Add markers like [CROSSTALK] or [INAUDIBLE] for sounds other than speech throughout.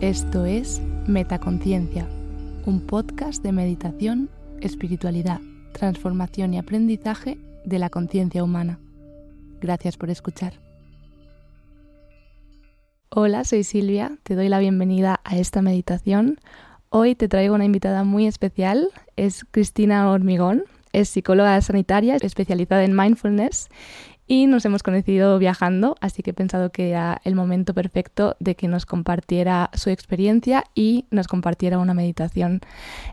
Esto es Metaconciencia, un podcast de meditación, espiritualidad, transformación y aprendizaje de la conciencia humana. Gracias por escuchar. Hola, soy Silvia, te doy la bienvenida a esta meditación. Hoy te traigo una invitada muy especial, es Cristina Hormigón, es psicóloga sanitaria especializada en mindfulness y nos hemos conocido viajando, así que he pensado que era el momento perfecto de que nos compartiera su experiencia y nos compartiera una meditación.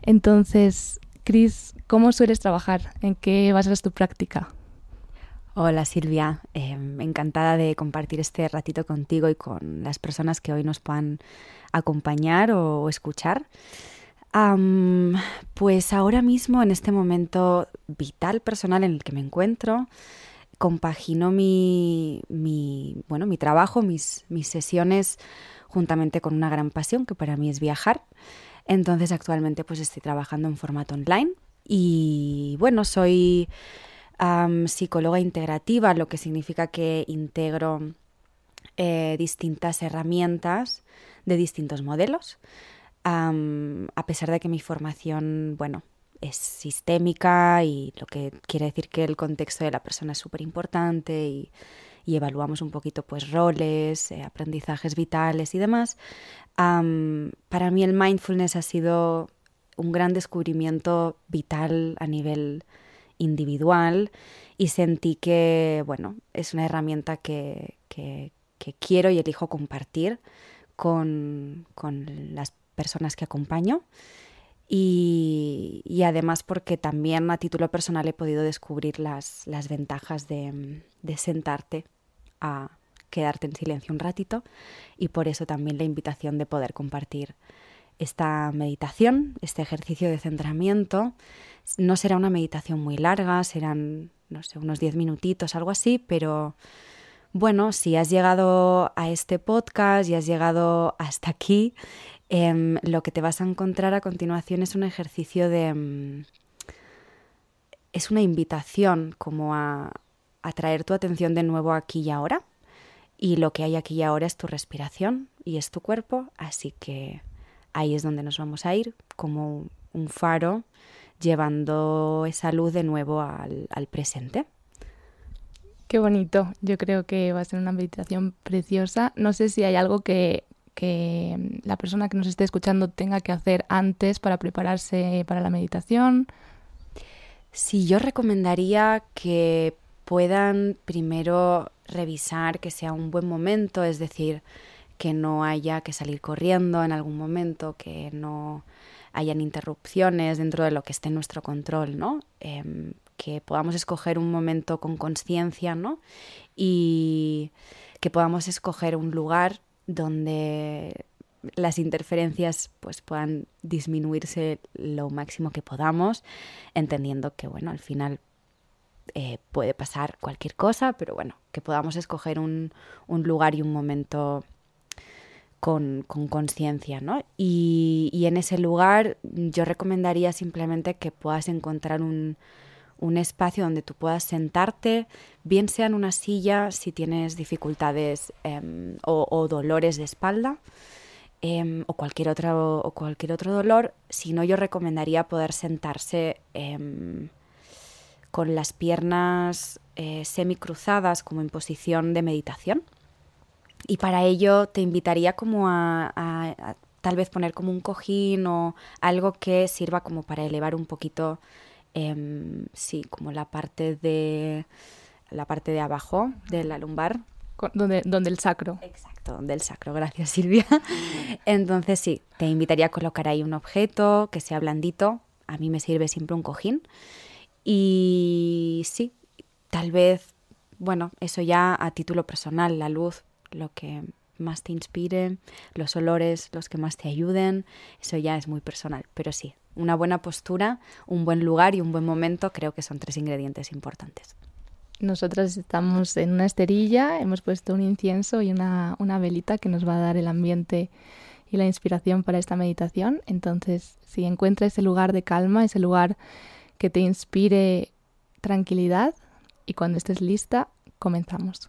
Entonces, Cris, ¿cómo sueles trabajar? ¿En qué basas tu práctica? Hola Silvia, em, encantada de compartir este ratito contigo y con las personas que hoy nos puedan acompañar o escuchar. pues ahora mismo, en este momento vital personal en el que me encuentro, compagino mi, bueno, mi trabajo, mis, mis sesiones juntamente con una gran pasión que para mí es viajar. Entonces actualmente pues estoy trabajando en formato online y bueno, soy psicóloga integrativa, lo que significa que integro eh, distintas herramientas de distintos modelos. a pesar de que mi formación, bueno, es sistémica y lo que quiere decir que el contexto de la persona es súper importante y, evaluamos un poquito pues roles, eh, aprendizajes vitales y demás. para mí el mindfulness ha sido un gran descubrimiento vital a nivel individual y sentí que, bueno, es una herramienta que, que, quiero y elijo compartir con, con las personas que acompaño y, además porque también a título personal he podido descubrir las, las ventajas de, de, sentarte a quedarte en silencio un ratito y por eso también la invitación de poder compartir esta meditación, este ejercicio de centramiento. No será una meditación muy larga, serán, no sé, unos 10 minutitos, algo así, pero bueno, si has llegado a este podcast y has llegado hasta aquí, Em, lo que te vas a encontrar a continuación es un ejercicio de... Em, es una invitación como a, a traer tu atención de nuevo aquí y ahora. Y lo que hay aquí y ahora es tu respiración y es tu cuerpo, así que ahí es donde nos vamos a ir, como un faro, llevando esa luz de nuevo al, al, presente. Qué bonito, yo creo que va a ser una meditación preciosa. No sé si hay algo que que la persona que nos esté escuchando tenga que hacer antes para prepararse para la meditación? Sí, yo recomendaría que puedan primero revisar que sea un buen momento, es decir, que no haya que salir corriendo en algún momento, que no hayan interrupciones dentro de lo que esté en nuestro control, ¿no? Em, que podamos escoger un momento con conciencia, ¿no? Y que podamos escoger un lugar donde las interferencias pues puedan disminuirse lo máximo que podamos, entendiendo que bueno, al final eh, puede pasar cualquier cosa, pero bueno, que podamos escoger un, lugar y un momento con conciencia, ¿no? Y, y en ese lugar yo recomendaría simplemente que puedas encontrar un, un espacio donde tú puedas sentarte, bien sea en una silla si tienes dificultades em, o, dolores de espalda em, o, cualquier otro, o cualquier otro dolor, si no yo recomendaría poder sentarse em, con las piernas eh, semicruzadas como en posición de meditación. Y para ello te invitaría como a tal vez poner como un cojín o algo que sirva como para elevar un poquito Em, sí, como la parte de la parte de abajo de la lumbar. Donde, donde el sacro. Exacto, donde el sacro, gracias Silvia. Entonces sí, te invitaría a colocar ahí un objeto que sea blandito. A mí me sirve siempre un cojín. Y sí, tal vez, bueno, eso ya a título personal, la luz, lo que más te inspire, los olores, los que más te ayuden, eso ya es muy personal, pero sí, una buena postura, un buen lugar y un buen momento creo que son tres ingredientes importantes. Nosotras estamos en una esterilla, hemos puesto un incienso y una, una velita que nos va a dar el ambiente y la inspiración para esta meditación. Entonces, si encuentras ese lugar de calma, ese lugar que te inspire tranquilidad y cuando estés lista, comenzamos.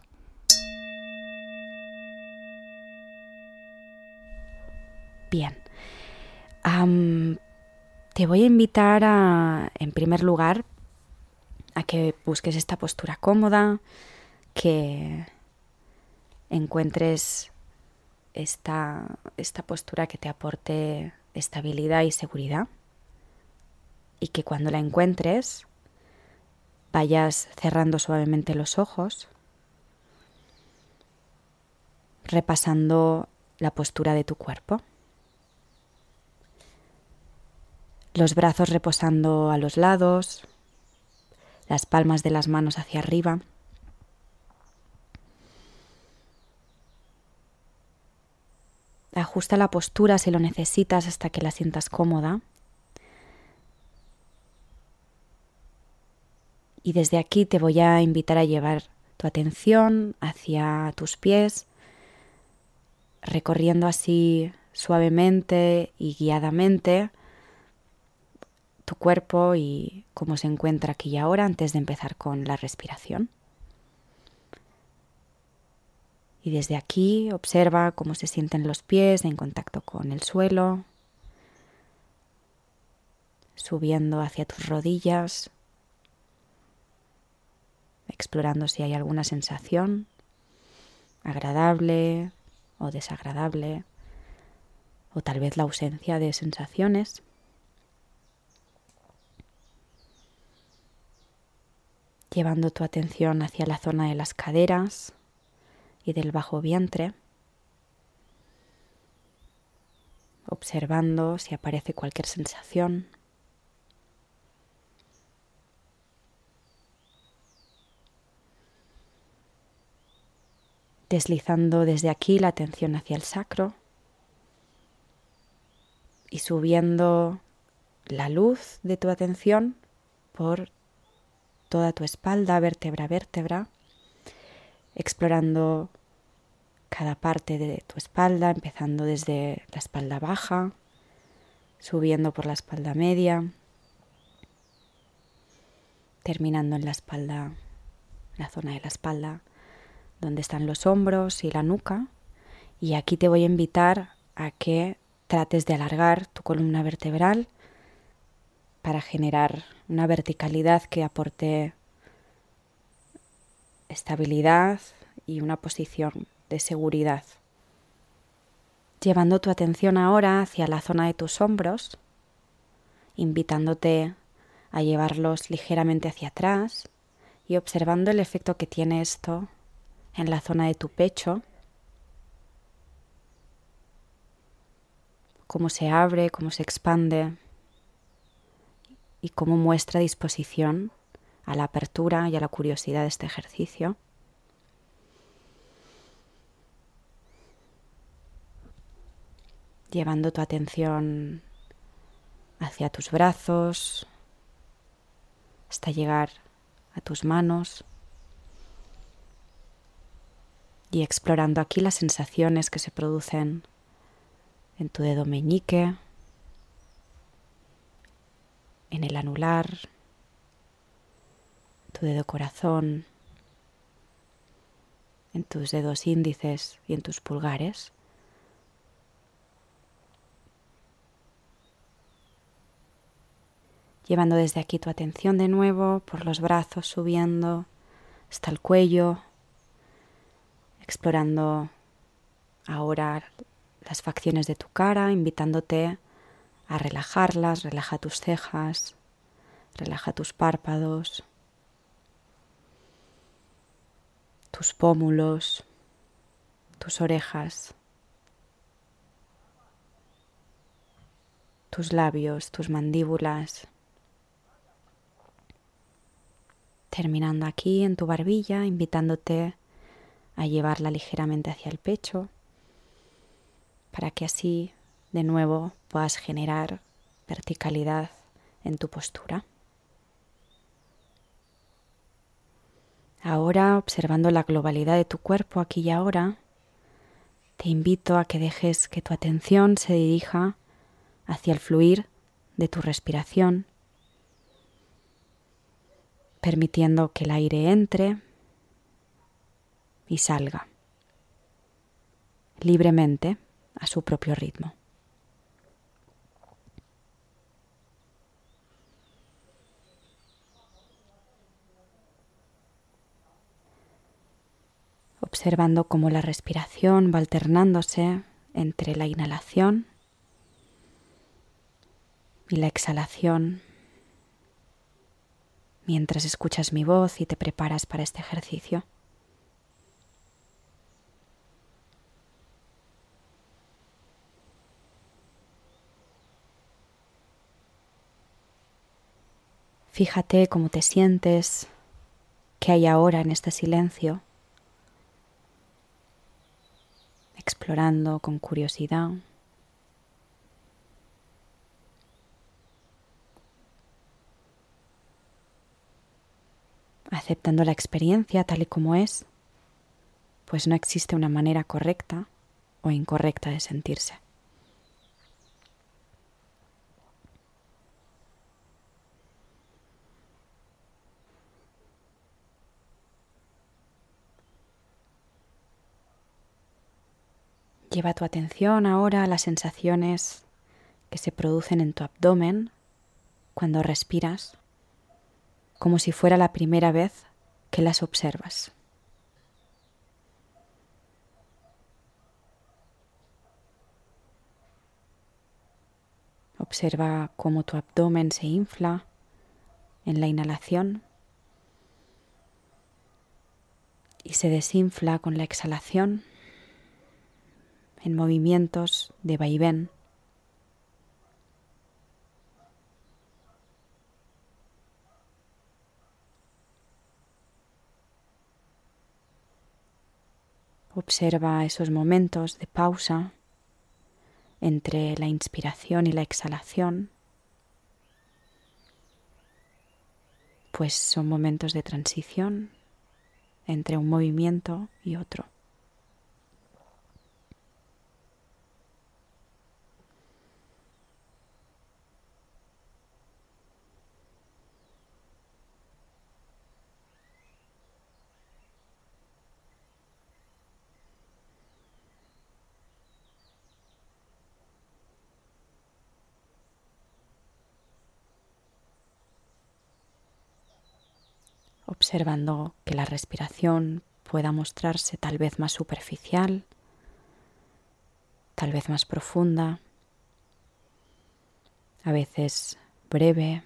Bien. te voy a invitar a, en primer lugar, a que busques esta postura cómoda, que encuentres esta, esta postura que te aporte estabilidad y seguridad y que cuando la encuentres vayas cerrando suavemente los ojos, repasando la postura de tu cuerpo. Los brazos reposando a los lados, las palmas de las manos hacia arriba. Ajusta la postura si lo necesitas hasta que la sientas cómoda. Y desde aquí te voy a invitar a llevar tu atención hacia tus pies, recorriendo así suavemente y guiadamente tu cuerpo y cómo se encuentra aquí y ahora antes de empezar con la respiración. Y desde aquí observa cómo se sienten los pies en contacto con el suelo, subiendo hacia tus rodillas, explorando si hay alguna sensación agradable o desagradable, o tal vez la ausencia de sensaciones. Llevando tu atención hacia la zona de las caderas y del bajo vientre, observando si aparece cualquier sensación. deslizando desde aquí la atención hacia el sacro y subiendo la luz de tu atención por toda tu espalda, vértebra a vértebra, explorando cada parte de tu espalda, empezando desde la espalda baja, subiendo por la espalda media, terminando en la espalda, la zona de la espalda donde están los hombros y la nuca. Y aquí te voy a invitar a que trates de alargar tu columna vertebral para generar una verticalidad que aporte estabilidad y una posición de seguridad. Llevando tu atención ahora hacia la zona de tus hombros, invitándote a llevarlos ligeramente hacia atrás y observando el efecto que tiene esto en la zona de tu pecho, cómo se abre, cómo se expande y cómo muestra disposición a la apertura y a la curiosidad de este ejercicio. Llevando tu atención hacia tus brazos hasta llegar a tus manos y explorando aquí las sensaciones que se producen en tu dedo meñique, en el anular, tu dedo corazón, en tus dedos índices y en tus pulgares. Llevando desde aquí tu atención de nuevo por los brazos subiendo hasta el cuello, explorando ahora las facciones de tu cara, invitándote a relajarlas, relaja tus cejas, relaja tus párpados, tus pómulos, tus orejas, tus labios, tus mandíbulas. Terminando aquí en tu barbilla, invitándote a llevarla ligeramente hacia el pecho para que así de nuevo puedas generar verticalidad en tu postura. Ahora, observando la globalidad de tu cuerpo aquí y ahora, te invito a que dejes que tu atención se dirija hacia el fluir de tu respiración, permitiendo que el aire entre y salga libremente a su propio ritmo. Observando cómo la respiración va alternándose entre la inhalación y la exhalación mientras escuchas mi voz y te preparas para este ejercicio. Fíjate cómo te sientes, qué hay ahora en este silencio, explorando con curiosidad. aceptando la experiencia tal y como es, pues no existe una manera correcta o incorrecta de sentirse. Lleva tu atención ahora a las sensaciones que se producen en tu abdomen cuando respiras como si fuera la primera vez que las observas. Observa cómo tu abdomen se infla en la inhalación y se desinfla con la exhalación en movimientos de vaivén. Observa esos momentos de pausa entre la inspiración y la exhalación, pues son momentos de transición entre un movimiento y otro. Observando que la respiración pueda mostrarse tal vez más superficial, tal vez más profunda, a veces breve,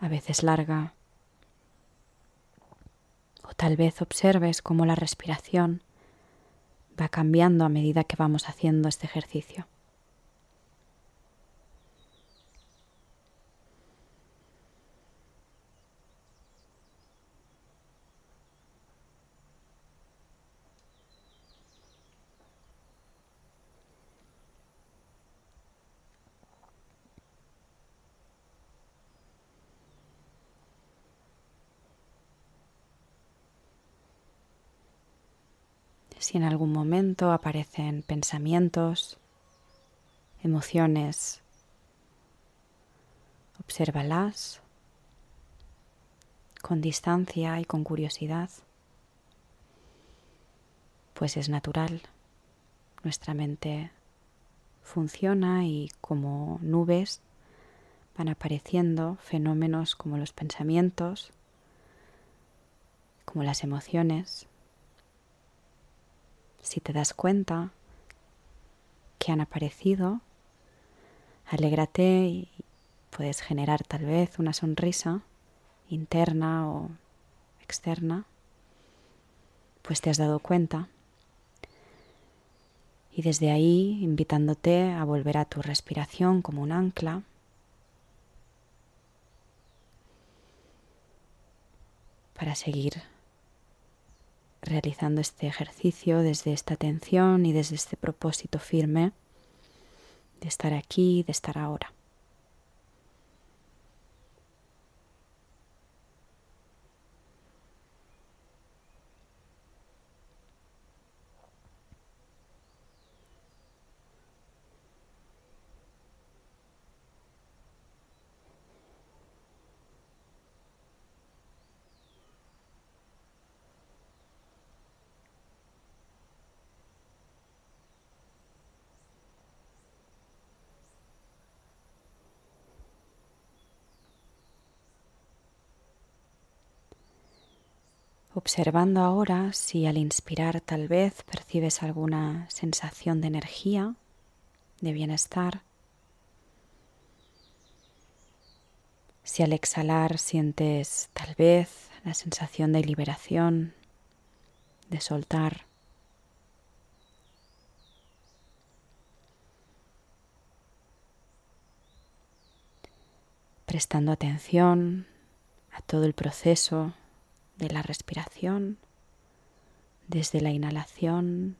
a veces larga, o tal vez observes cómo la respiración va cambiando a medida que vamos haciendo este ejercicio. Si en algún momento aparecen pensamientos, emociones, obsérvalas con distancia y con curiosidad, pues es natural. Nuestra mente funciona y como nubes van apareciendo fenómenos como los pensamientos, como las emociones, si te das cuenta que han aparecido, alégrate y puedes generar tal vez una sonrisa interna o externa, pues te has dado cuenta. Y desde ahí invitándote a volver a tu respiración como un ancla. para seguir realizando este ejercicio desde esta atención y desde este propósito firme de estar aquí, de estar ahora. Observando ahora si al inspirar tal vez percibes alguna sensación de energía, de bienestar. Si al exhalar sientes tal vez la sensación de liberación, de soltar. Prestando atención a todo el proceso de la respiración, desde la inhalación,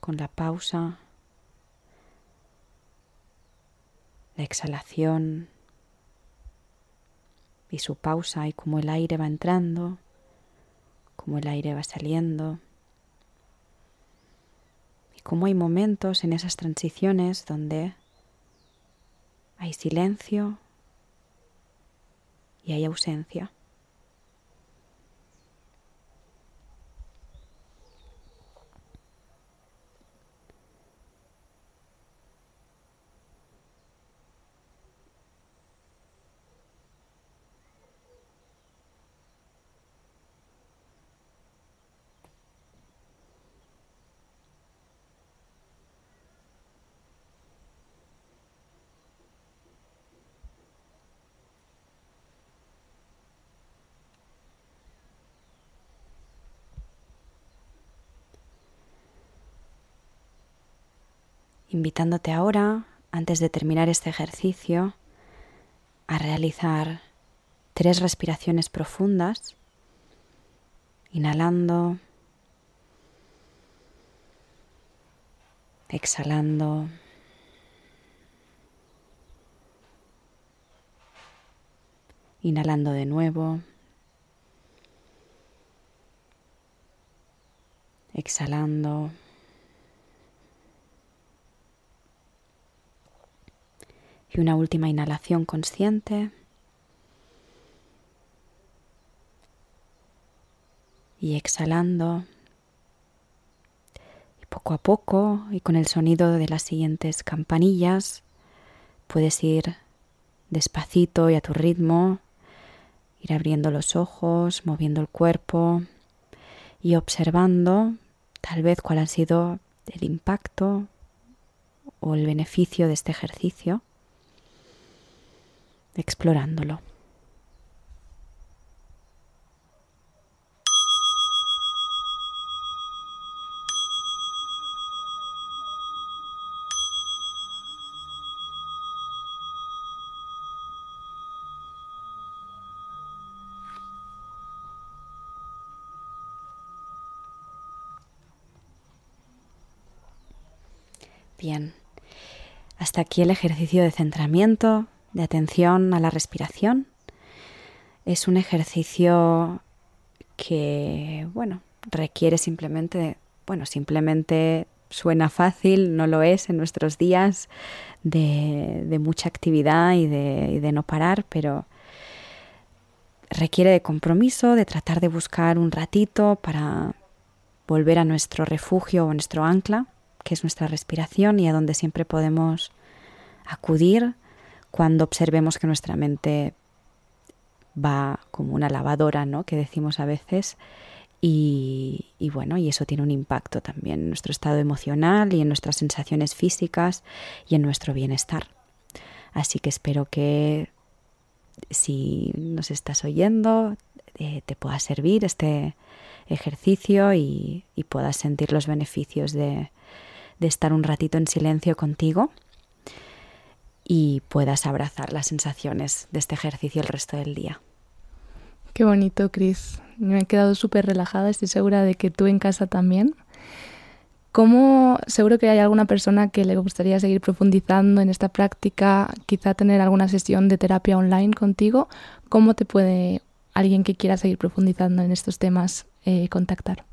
con la pausa, la exhalación y su pausa y cómo el aire va entrando, cómo el aire va saliendo y cómo hay momentos en esas transiciones donde hay silencio y hay ausencia. Invitándote ahora, antes de terminar este ejercicio, a realizar tres respiraciones profundas, inhalando, exhalando. Inhalando de nuevo. Exhalando. Una última inhalación consciente. Y exhalando. Y poco a poco y con el sonido de las siguientes campanillas puedes ir despacito y a tu ritmo, ir abriendo los ojos, moviendo el cuerpo y observando tal vez cuál ha sido el impacto o el beneficio de este ejercicio explorándolo. Bien, hasta aquí el ejercicio de centramiento de atención a la respiración. Es un ejercicio que, bueno, requiere simplemente, bueno, simplemente suena fácil, no lo es en nuestros días de, mucha actividad y de, de no parar, pero requiere de compromiso, de tratar de buscar un ratito para volver a nuestro refugio o nuestro ancla, que es nuestra respiración y a donde siempre podemos acudir cuando observemos que nuestra mente va como una lavadora, ¿no? Que decimos a veces. Y, bueno, y eso tiene un impacto también en nuestro estado emocional y en nuestras sensaciones físicas y en nuestro bienestar. Así que espero que si nos estás oyendo eh, te pueda servir este ejercicio y, puedas sentir los beneficios de estar un ratito en silencio contigo y puedas abrazar las sensaciones de este ejercicio el resto del día. Qué bonito, Cris. Me he quedado súper relajada, estoy segura de que tú en casa también. ¿Cómo seguro que hay alguna persona que le gustaría seguir profundizando en esta práctica, quizá tener alguna sesión de terapia online contigo? ¿Cómo te puede alguien que quiera seguir profundizando en estos temas eh, contactar?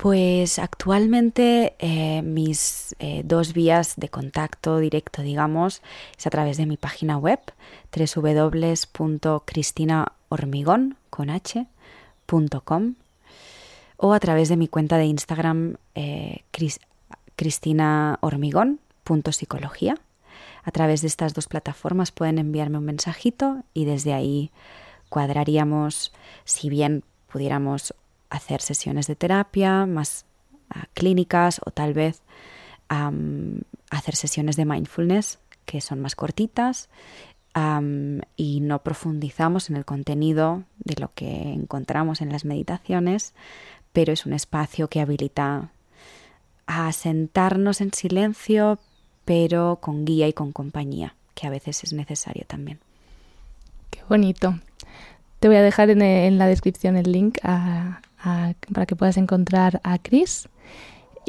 Pues actualmente eh, mis eh, dos vías de contacto directo, digamos, es a través de mi página web www.cristinahormigón.com o a través de mi cuenta de Instagram eh, cristinahormigón.psicología. A través de estas dos plataformas pueden enviarme un mensajito y desde ahí cuadraríamos, si bien pudiéramos hacer sesiones de terapia más ah, clínicas o tal vez hacer sesiones de mindfulness que son más cortitas y no profundizamos en el contenido de lo que encontramos en las meditaciones, pero es un espacio que habilita a sentarnos en silencio, pero con guía y con compañía, que a veces es necesario también. Qué bonito. Te voy a dejar en, la descripción el link para que puedas encontrar a Chris.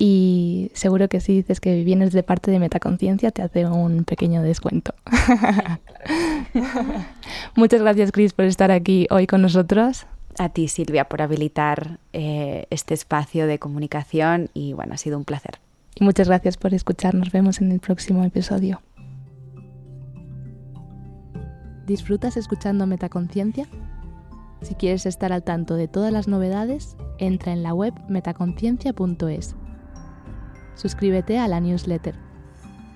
Y seguro que si dices que vienes de parte de Metaconciencia, te hace un pequeño descuento. [LAUGHS] Muchas gracias, Chris, por estar aquí hoy con nosotros. A ti, Silvia, por habilitar eh, este espacio de comunicación y bueno, ha sido un placer. Y muchas gracias por escuchar. Nos vemos en el próximo episodio. ¿Disfrutas escuchando Metaconciencia? Si quieres estar al tanto de todas las novedades, entra en la web metaconciencia.es Suscríbete a la newsletter.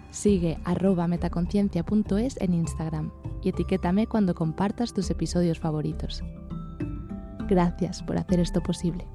Sigue arroba metaconciencia.es en Instagram y etiquétame cuando compartas tus episodios favoritos. Gracias por hacer esto posible.